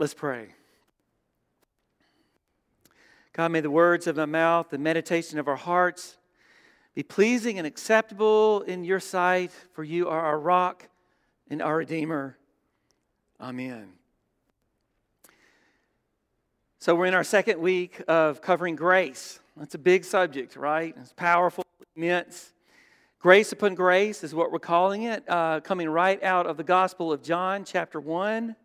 Let's pray. God, may the words of my mouth, the meditation of our hearts be pleasing and acceptable in your sight, for you are our rock and our Redeemer. Amen. So, we're in our second week of covering grace. That's a big subject, right? It's powerful, immense. Grace upon grace is what we're calling it, uh, coming right out of the Gospel of John, chapter 1.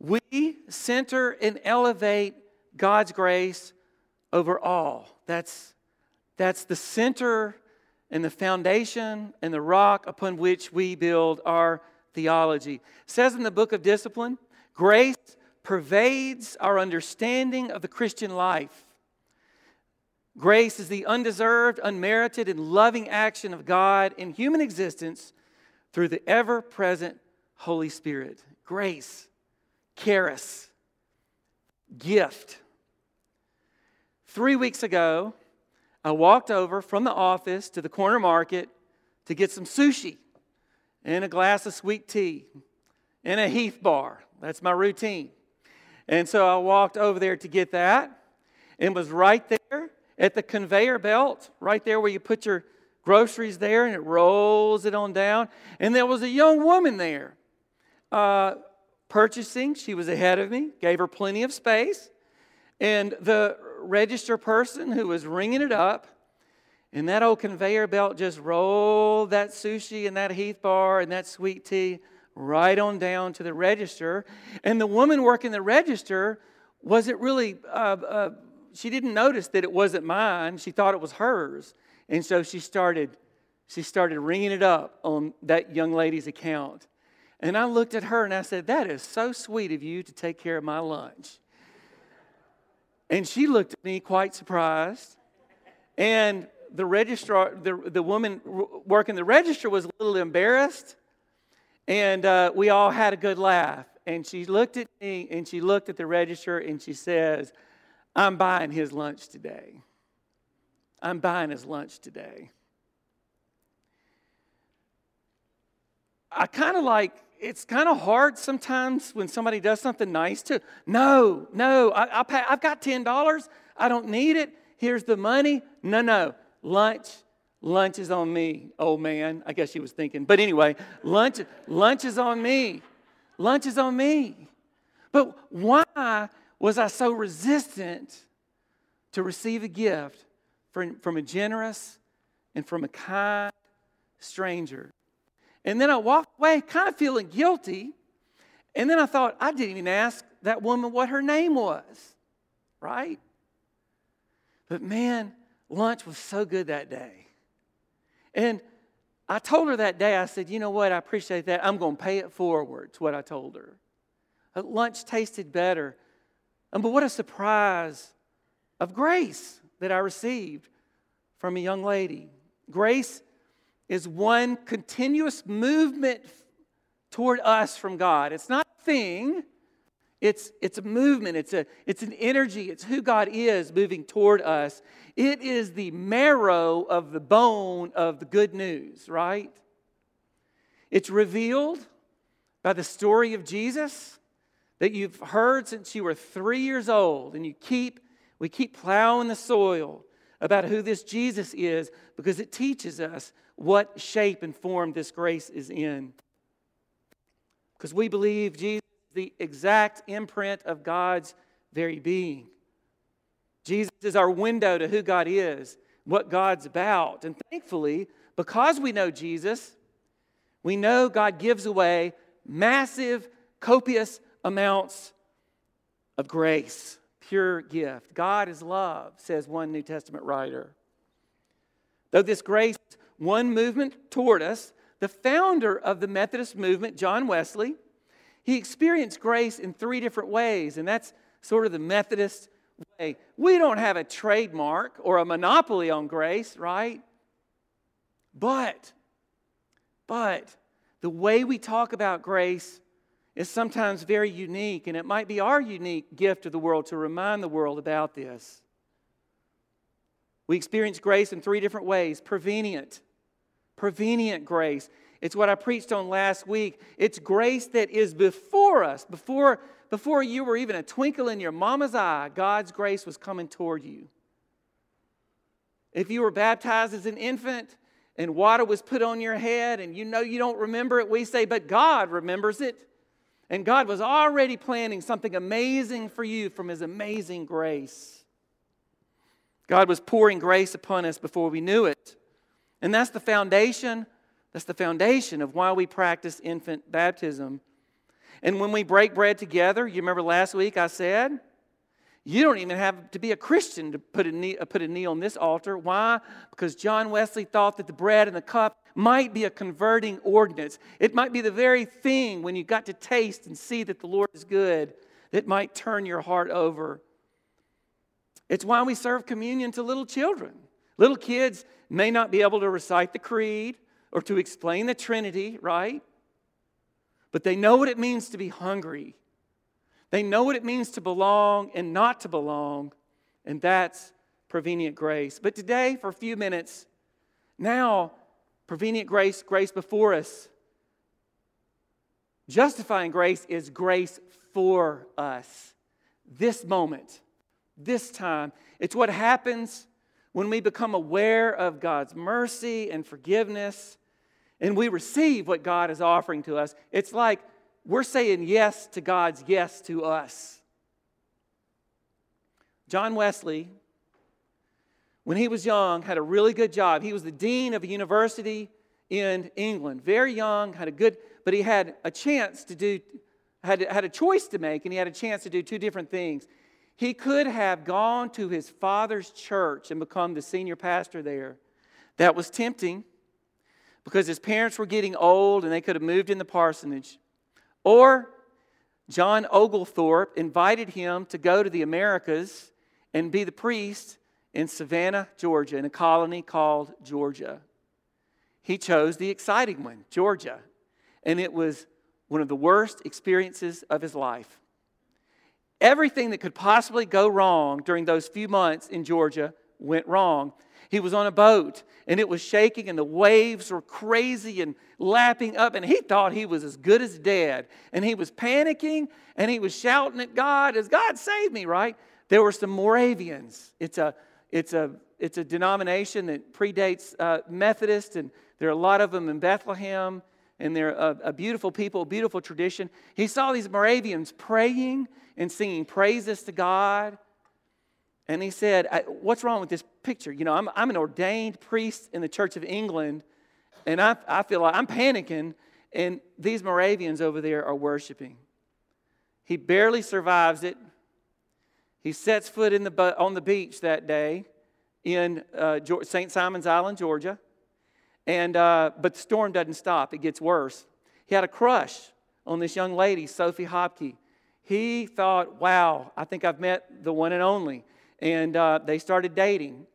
We center and elevate God's grace over all. That's, that's the center and the foundation and the rock upon which we build our theology. It says in the book of discipline, grace pervades our understanding of the Christian life. Grace is the undeserved, unmerited, and loving action of God in human existence through the ever present Holy Spirit. Grace charis, gift. Three weeks ago, I walked over from the office to the corner market to get some sushi and a glass of sweet tea and a Heath bar. That's my routine. And so I walked over there to get that and was right there at the conveyor belt, right there where you put your groceries there and it rolls it on down. And there was a young woman there. Uh, purchasing. She was ahead of me, gave her plenty of space. And the register person who was ringing it up, and that old conveyor belt just rolled that sushi and that Heath bar and that sweet tea right on down to the register. And the woman working the register wasn't really, uh, uh, she didn't notice that it wasn't mine. She thought it was hers. And so she started, she started ringing it up on that young lady's account. And I looked at her and I said, That is so sweet of you to take care of my lunch. And she looked at me quite surprised. And the registrar, the, the woman working the register was a little embarrassed. And uh, we all had a good laugh. And she looked at me and she looked at the register and she says, I'm buying his lunch today. I'm buying his lunch today. I kind of like it's kind of hard sometimes when somebody does something nice to. No, no, I, I I've got $10. I don't need it. Here's the money. No, no. Lunch, lunch is on me, old man. I guess she was thinking. But anyway, lunch, lunch is on me. Lunch is on me. But why was I so resistant to receive a gift from, from a generous and from a kind stranger? And then I walked away kind of feeling guilty. And then I thought, I didn't even ask that woman what her name was, right? But man, lunch was so good that day. And I told her that day, I said, you know what, I appreciate that. I'm going to pay it forward, to what I told her. Lunch tasted better. Um, but what a surprise of grace that I received from a young lady. Grace is one continuous movement toward us from God. It's not a thing, it's, it's a movement, it's, a, it's an energy, it's who God is moving toward us. It is the marrow of the bone of the good news, right? It's revealed by the story of Jesus that you've heard since you were three years old, and you keep, we keep plowing the soil about who this Jesus is because it teaches us what shape and form this grace is in. Because we believe Jesus is the exact imprint of God's very being. Jesus is our window to who God is, what God's about. And thankfully, because we know Jesus, we know God gives away massive, copious amounts of grace, pure gift. God is love, says one New Testament writer. Though this grace one movement toward us, the founder of the Methodist movement, John Wesley, he experienced grace in three different ways, and that's sort of the Methodist way. We don't have a trademark or a monopoly on grace, right? But, but, the way we talk about grace is sometimes very unique, and it might be our unique gift to the world to remind the world about this. We experience grace in three different ways prevenient, prevenient grace. It's what I preached on last week. It's grace that is before us. Before, before you were even a twinkle in your mama's eye, God's grace was coming toward you. If you were baptized as an infant and water was put on your head and you know you don't remember it, we say, but God remembers it. And God was already planning something amazing for you from His amazing grace. God was pouring grace upon us before we knew it. And that's the foundation. That's the foundation of why we practice infant baptism. And when we break bread together, you remember last week I said, you don't even have to be a Christian to put a, knee, put a knee on this altar. Why? Because John Wesley thought that the bread and the cup might be a converting ordinance. It might be the very thing when you got to taste and see that the Lord is good that might turn your heart over. It's why we serve communion to little children. Little kids may not be able to recite the creed or to explain the Trinity, right? But they know what it means to be hungry. They know what it means to belong and not to belong, and that's prevenient grace. But today, for a few minutes, now, prevenient grace, grace before us. Justifying grace is grace for us. This moment, this time. It's what happens when we become aware of God's mercy and forgiveness and we receive what God is offering to us. It's like we're saying yes to God's yes to us. John Wesley, when he was young, had a really good job. He was the dean of a university in England. Very young, had a good, but he had a chance to do, had, had a choice to make, and he had a chance to do two different things. He could have gone to his father's church and become the senior pastor there. That was tempting because his parents were getting old and they could have moved in the parsonage. Or John Oglethorpe invited him to go to the Americas and be the priest in Savannah, Georgia, in a colony called Georgia. He chose the exciting one, Georgia, and it was one of the worst experiences of his life. Everything that could possibly go wrong during those few months in Georgia went wrong. He was on a boat and it was shaking and the waves were crazy and lapping up and he thought he was as good as dead. And he was panicking and he was shouting at God, as God save me, right? There were some Moravians. It's a, it's a, it's a denomination that predates uh, Methodist and there are a lot of them in Bethlehem and they're a, a beautiful people, beautiful tradition. He saw these Moravians praying and singing praises to God. And he said, What's wrong with this picture? You know, I'm, I'm an ordained priest in the Church of England, and I, I feel like I'm panicking, and these Moravians over there are worshiping. He barely survives it. He sets foot in the, on the beach that day in uh, St. Simon's Island, Georgia. And, uh, but the storm doesn't stop, it gets worse. He had a crush on this young lady, Sophie Hopkey. He thought, wow, I think I've met the one and only. And uh, they started dating.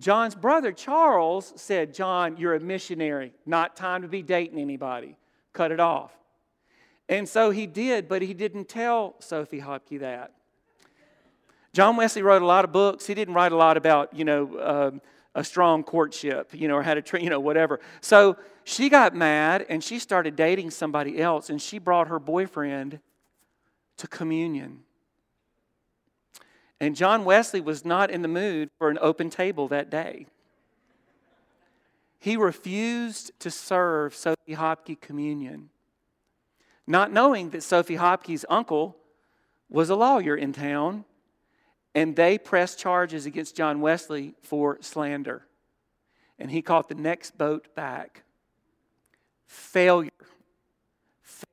John's brother, Charles, said, John, you're a missionary, not time to be dating anybody. Cut it off. And so he did, but he didn't tell Sophie Hopkey that. John Wesley wrote a lot of books. He didn't write a lot about, you know, um, a strong courtship, you know, or how to train, you know, whatever. So she got mad and she started dating somebody else, and she brought her boyfriend to communion. And John Wesley was not in the mood for an open table that day. He refused to serve Sophie Hopkey communion, not knowing that Sophie Hopkey's uncle was a lawyer in town, and they pressed charges against John Wesley for slander. And he caught the next boat back. Failure.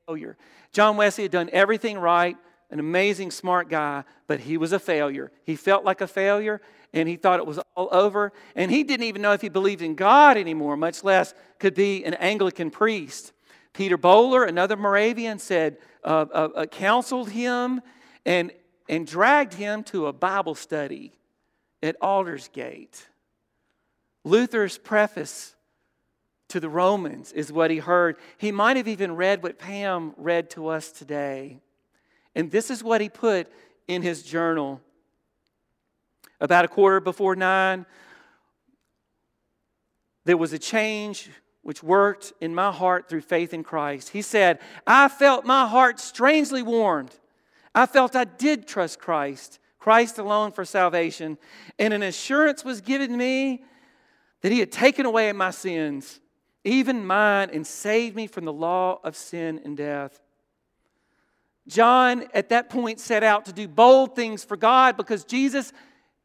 Failure. John Wesley had done everything right, an amazing, smart guy, but he was a failure. He felt like a failure and he thought it was all over. And he didn't even know if he believed in God anymore, much less could be an Anglican priest. Peter Böhler, another Moravian, said, uh, uh, uh, counseled him and, and dragged him to a Bible study at Aldersgate. Luther's preface to the Romans is what he heard. He might have even read what Pam read to us today. And this is what he put in his journal. About a quarter before nine, there was a change which worked in my heart through faith in Christ. He said, I felt my heart strangely warmed. I felt I did trust Christ, Christ alone for salvation, and an assurance was given me that He had taken away my sins, even mine, and saved me from the law of sin and death. John, at that point, set out to do bold things for God because Jesus,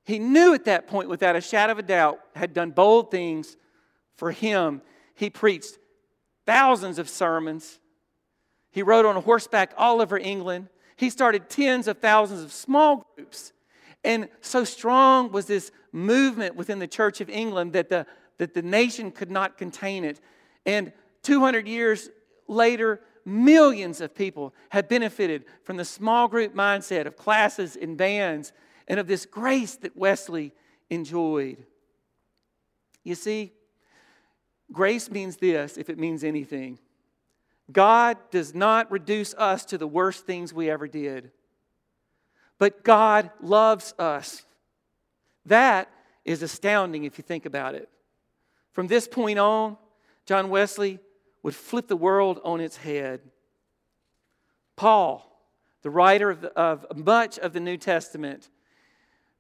he knew at that point, without a shadow of a doubt, had done bold things for him. He preached thousands of sermons. He rode on a horseback all over England. He started tens of thousands of small groups. And so strong was this movement within the Church of England that the, that the nation could not contain it. And 200 years later, millions of people have benefited from the small group mindset of classes and bands and of this grace that Wesley enjoyed. You see, grace means this if it means anything God does not reduce us to the worst things we ever did, but God loves us. That is astounding if you think about it. From this point on, John Wesley would flip the world on its head. Paul, the writer of, the, of, much of the New Testament,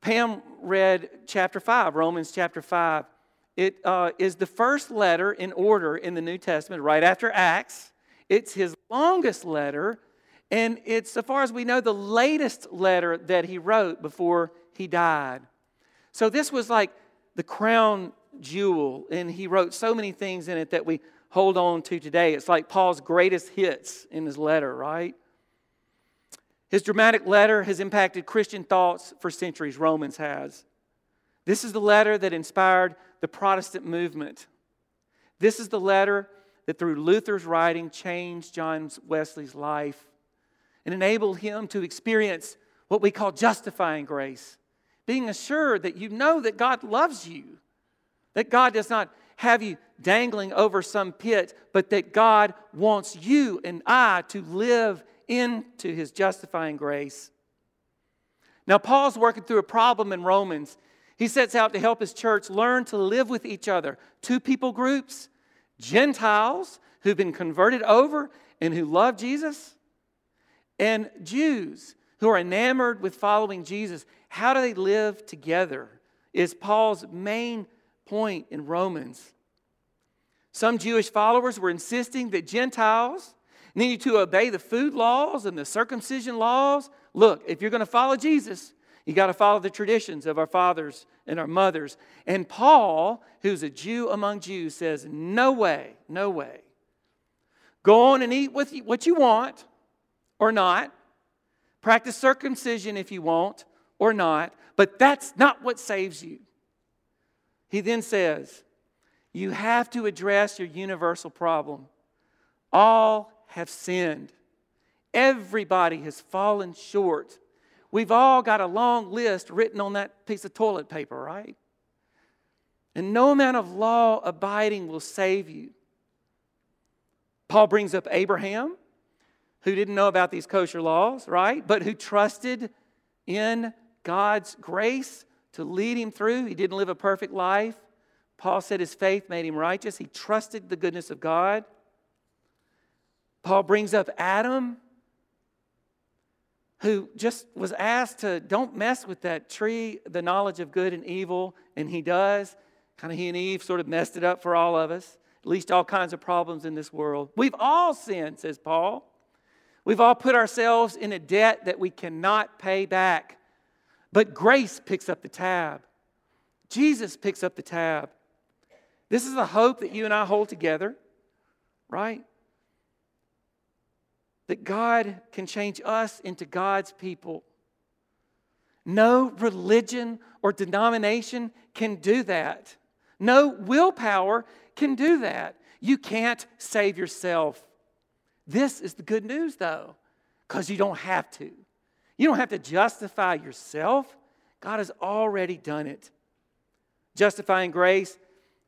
Pam read chapter 5, Romans chapter 5. It uh, is the first letter in order in the New Testament, right after Acts. It's his longest letter, and it's, so far as we know, the latest letter that he wrote before he died. So this was like the crown jewel, and he wrote so many things in it that we hold on to today. It's like Paul's greatest hits in his letter, right? His dramatic letter has impacted Christian thoughts for centuries, Romans has. This is the letter that inspired the Protestant movement. This is the letter that, through Luther's writing, changed John Wesley's life and enabled him to experience what we call justifying grace, being assured that you know that God loves you, that God does not have you dangling over some pit, but that God wants you and I to live into his justifying grace. Now, Paul's working through a problem in Romans. He sets out to help his church learn to live with each other. Two people groups Gentiles who've been converted over and who love Jesus, and Jews who are enamored with following Jesus. How do they live together? Is Paul's main point in Romans. Some Jewish followers were insisting that Gentiles needed to obey the food laws and the circumcision laws. Look, if you're going to follow Jesus, you got to follow the traditions of our fathers and our mothers. And Paul, who's a Jew among Jews, says, No way, no way. Go on and eat with what you want or not. Practice circumcision if you want or not. But that's not what saves you. He then says, You have to address your universal problem. All have sinned. Everybody has fallen short. We've all got a long list written on that piece of toilet paper, right? And no amount of law abiding will save you. Paul brings up Abraham, who didn't know about these kosher laws, right? But who trusted in God's grace to lead him through. He didn't live a perfect life. Paul said his faith made him righteous. He trusted the goodness of God. Paul brings up Adam, who just was asked to don't mess with that tree, the knowledge of good and evil, and he does. Kind of he and Eve sort of messed it up for all of us, at least all kinds of problems in this world. We've all sinned, says Paul. We've all put ourselves in a debt that we cannot pay back. But grace picks up the tab. Jesus picks up the tab. This is the hope that you and I hold together, right? That God can change us into God's people. No religion or denomination can do that. No willpower can do that. You can't save yourself. This is the good news, though, because you don't have to. You don't have to justify yourself. God has already done it. Justifying grace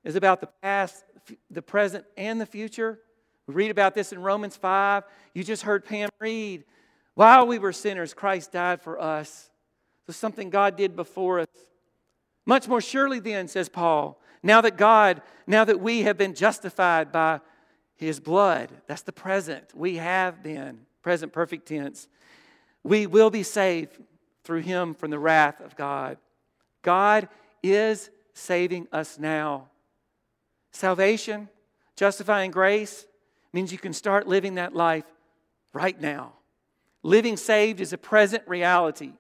is about the past, the present, and the future. We read about this in Romans 5. You just heard Pam read. While we were sinners, Christ died for us. So something God did before us. Much more surely, then, says Paul, Now that God, now that we have been justified by his blood, that's the present. We have been, present perfect tense. We will be saved through him from the wrath of God. God is saving us now. Salvation, justifying grace, means you can start living that life right now. Living saved is a present reality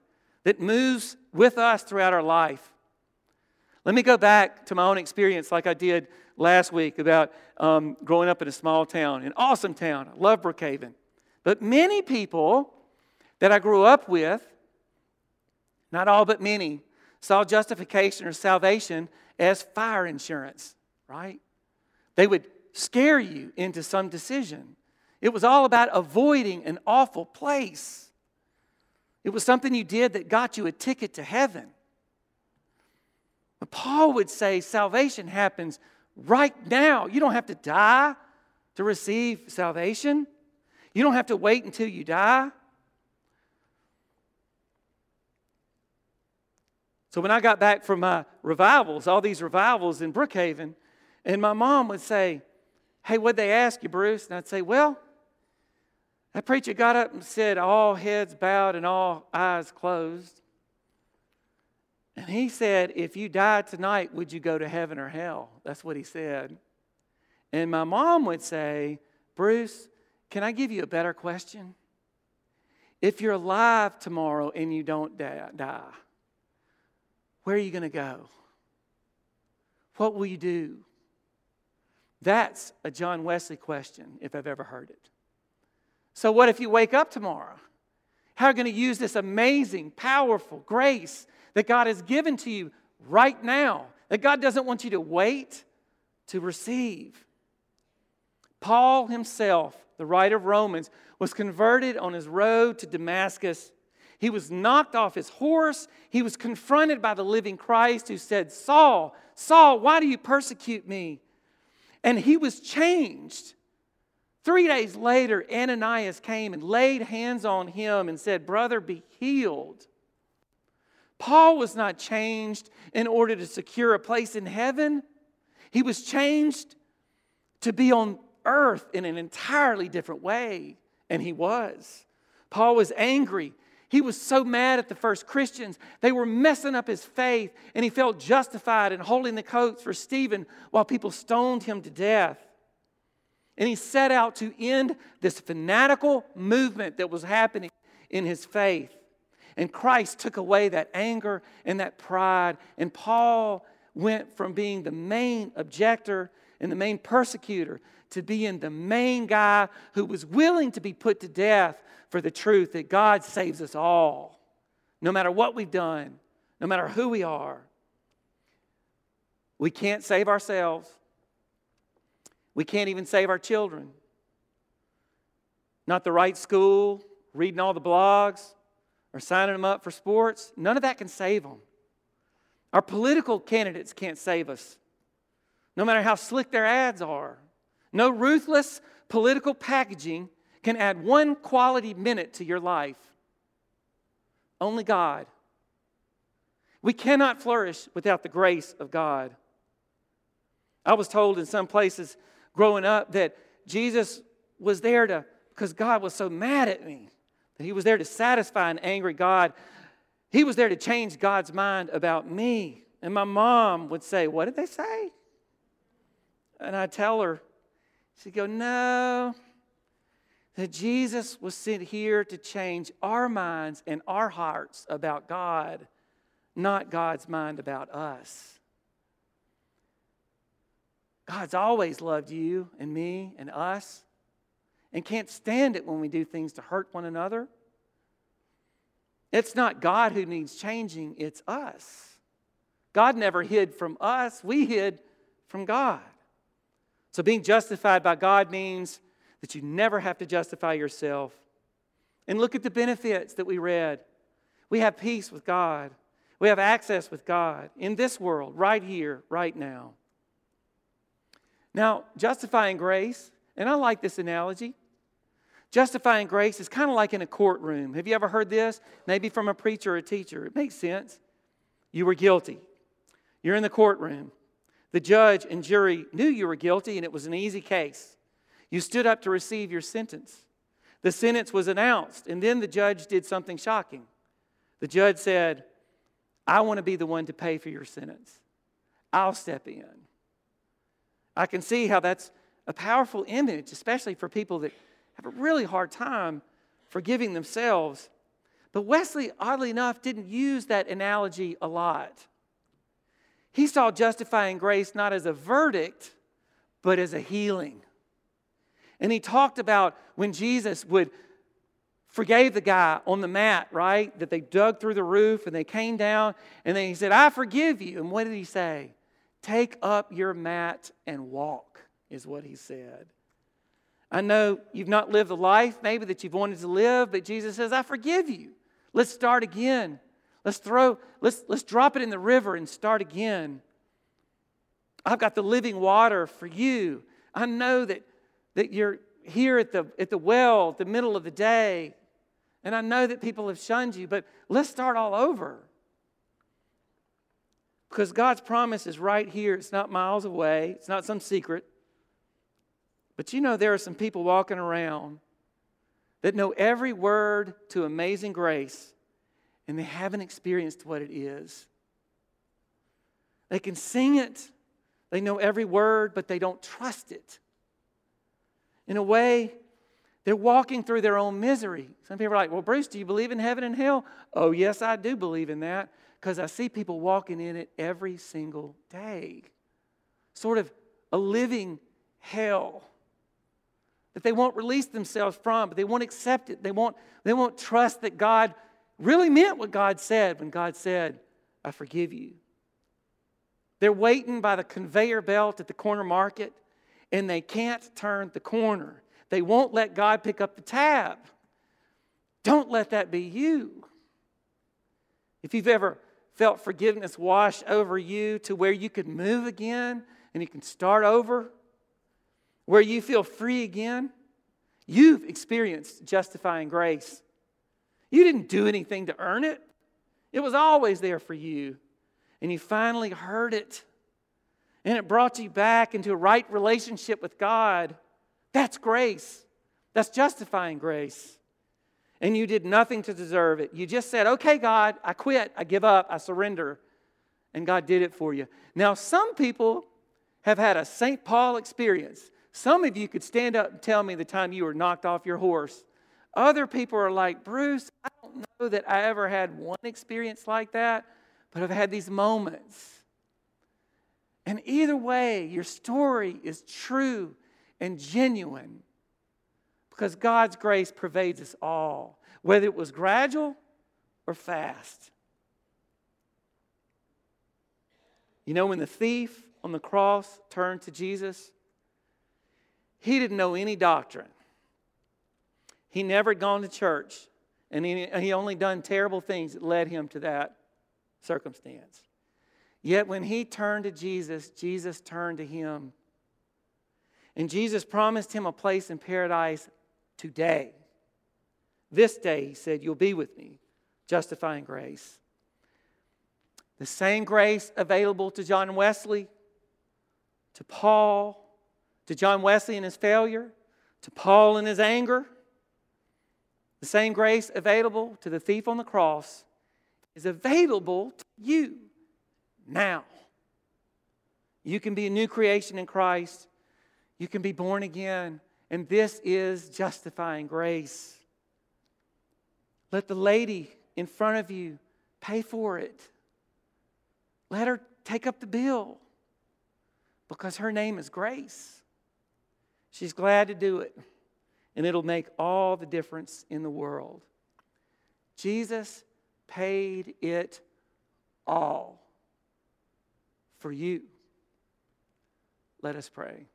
that moves with us throughout our life. Let me go back to my own experience, like I did last week, about um, growing up in a small town, an awesome town. I love Brookhaven. But many people that I grew up with, not all but many, saw justification or salvation as fire insurance, right? They would scare you into some decision. It was all about avoiding an awful place. It was something you did that got you a ticket to heaven. But Paul would say salvation happens right now. You don't have to die to receive salvation, you don't have to wait until you die. So when I got back from my revivals, all these revivals in Brookhaven, and my mom would say, Hey, what'd they ask you, Bruce? And I'd say, Well, that preacher got up and said, All heads bowed and all eyes closed. And he said, If you died tonight, would you go to heaven or hell? That's what he said. And my mom would say, Bruce, can I give you a better question? If you're alive tomorrow and you don't die, where are you going to go? What will you do? That's a John Wesley question, if I've ever heard it. So, what if you wake up tomorrow? How are you going to use this amazing, powerful grace that God has given to you right now? That God doesn't want you to wait to receive. Paul himself, the writer of Romans, was converted on his road to Damascus he was knocked off his horse. He was confronted by the living Christ who said, Saul, Saul, why do you persecute me? And he was changed. Three days later, Ananias came and laid hands on him and said, Brother, be healed. Paul was not changed in order to secure a place in heaven, he was changed to be on earth in an entirely different way. And he was. Paul was angry he was so mad at the first Christians. They were messing up his faith, and he felt justified in holding the coats for Stephen while people stoned him to death. And he set out to end this fanatical movement that was happening in his faith. And Christ took away that anger and that pride. And Paul went from being the main objector and the main persecutor to being the main guy who was willing to be put to death for the truth that God saves us all, no matter what we've done, no matter who we are. We can't save ourselves. We can't even save our children. Not the right school, reading all the blogs, or signing them up for sports. None of that can save them. Our political candidates can't save us, no matter how slick their ads are. No ruthless political packaging can add one quality minute to your life. Only God. We cannot flourish without the grace of God. I was told in some places growing up that Jesus was there to, because God was so mad at me, that He was there to satisfy an angry God. He was there to change God's mind about me. And my mom would say, What did they say? And I'd tell her, She'd go, No, that Jesus was sent here to change our minds and our hearts about God, not God's mind about us. God's always loved you and me and us and can't stand it when we do things to hurt one another. It's not God who needs changing, it's us. God never hid from us, we hid from God. So being justified by God means that you never have to justify yourself. And look at the benefits that we read. We have peace with God, we have access with God in this world, right here, right now. Now, justifying grace, and I like this analogy. Justifying grace is kind of like in a courtroom. Have you ever heard this? Maybe from a preacher or a teacher. It makes sense. You were guilty. You're in the courtroom. The judge and jury knew you were guilty, and it was an easy case. You stood up to receive your sentence. The sentence was announced, and then the judge did something shocking. The judge said, I want to be the one to pay for your sentence. I'll step in. I can see how that's a powerful image, especially for people that have a really hard time forgiving themselves. But Wesley, oddly enough, didn't use that analogy a lot. He saw justifying grace not as a verdict, but as a healing. And he talked about when Jesus would forgave the guy on the mat, right? That they dug through the roof and they came down and then he said, I forgive you. And what did he say? Take up your mat and walk, is what he said. I know you've not lived the life maybe that you've wanted to live, but Jesus says, I forgive you. Let's start again. Let's throw, let's, let's drop it in the river and start again. I've got the living water for you. I know that, that you're here at the, at the well, at the middle of the day, and I know that people have shunned you, but let's start all over. Because God's promise is right here. It's not miles away, it's not some secret. But you know, there are some people walking around that know every word to amazing grace, and they haven't experienced what it is. They can sing it, they know every word, but they don't trust it. In a way, they're walking through their own misery. Some people are like, Well, Bruce, do you believe in heaven and hell? Oh, yes, I do believe in that because I see people walking in it every single day. Sort of a living hell that they won't release themselves from, but they won't accept it. They won't, they won't trust that God really meant what God said when God said, I forgive you. They're waiting by the conveyor belt at the corner market and they can't turn the corner. They won't let God pick up the tab. Don't let that be you. If you've ever felt forgiveness wash over you to where you could move again and you can start over, where you feel free again, you've experienced justifying grace. You didn't do anything to earn it, it was always there for you. And you finally heard it. And it brought you back into a right relationship with God. That's grace. That's justifying grace. And you did nothing to deserve it. You just said, okay, God, I quit, I give up, I surrender. And God did it for you. Now, some people have had a St. Paul experience. Some of you could stand up and tell me the time you were knocked off your horse. Other people are like, Bruce, I don't know that I ever had one experience like that, but I've had these moments. And either way, your story is true and genuine because God's grace pervades us all, whether it was gradual or fast. You know, when the thief on the cross turned to Jesus, he didn't know any doctrine. He never had gone to church, and he, he only done terrible things that led him to that circumstance. Yet when he turned to Jesus, Jesus turned to him and Jesus promised him a place in paradise today. This day, he said, You'll be with me, justifying grace. The same grace available to John Wesley, to Paul, to John Wesley in his failure, to Paul in his anger. The same grace available to the thief on the cross is available to you now. You can be a new creation in Christ. You can be born again. And this is justifying grace. Let the lady in front of you pay for it. Let her take up the bill because her name is Grace. She's glad to do it, and it'll make all the difference in the world. Jesus paid it all for you. Let us pray.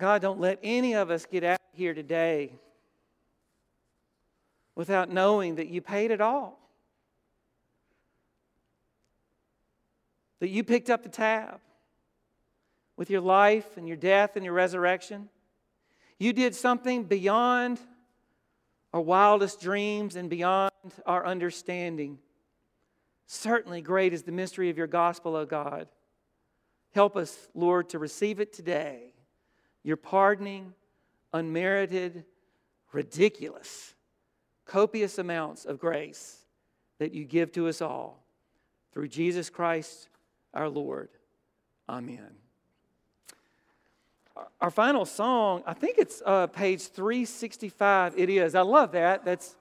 God, don't let any of us get out here today without knowing that you paid it all. That you picked up the tab with your life and your death and your resurrection. You did something beyond our wildest dreams and beyond our understanding. Certainly, great is the mystery of your gospel, O God. Help us, Lord, to receive it today. Your pardoning, unmerited, ridiculous, copious amounts of grace that you give to us all through Jesus Christ our Lord. Amen. Our final song, I think it's uh, page 365. It is. I love that. That's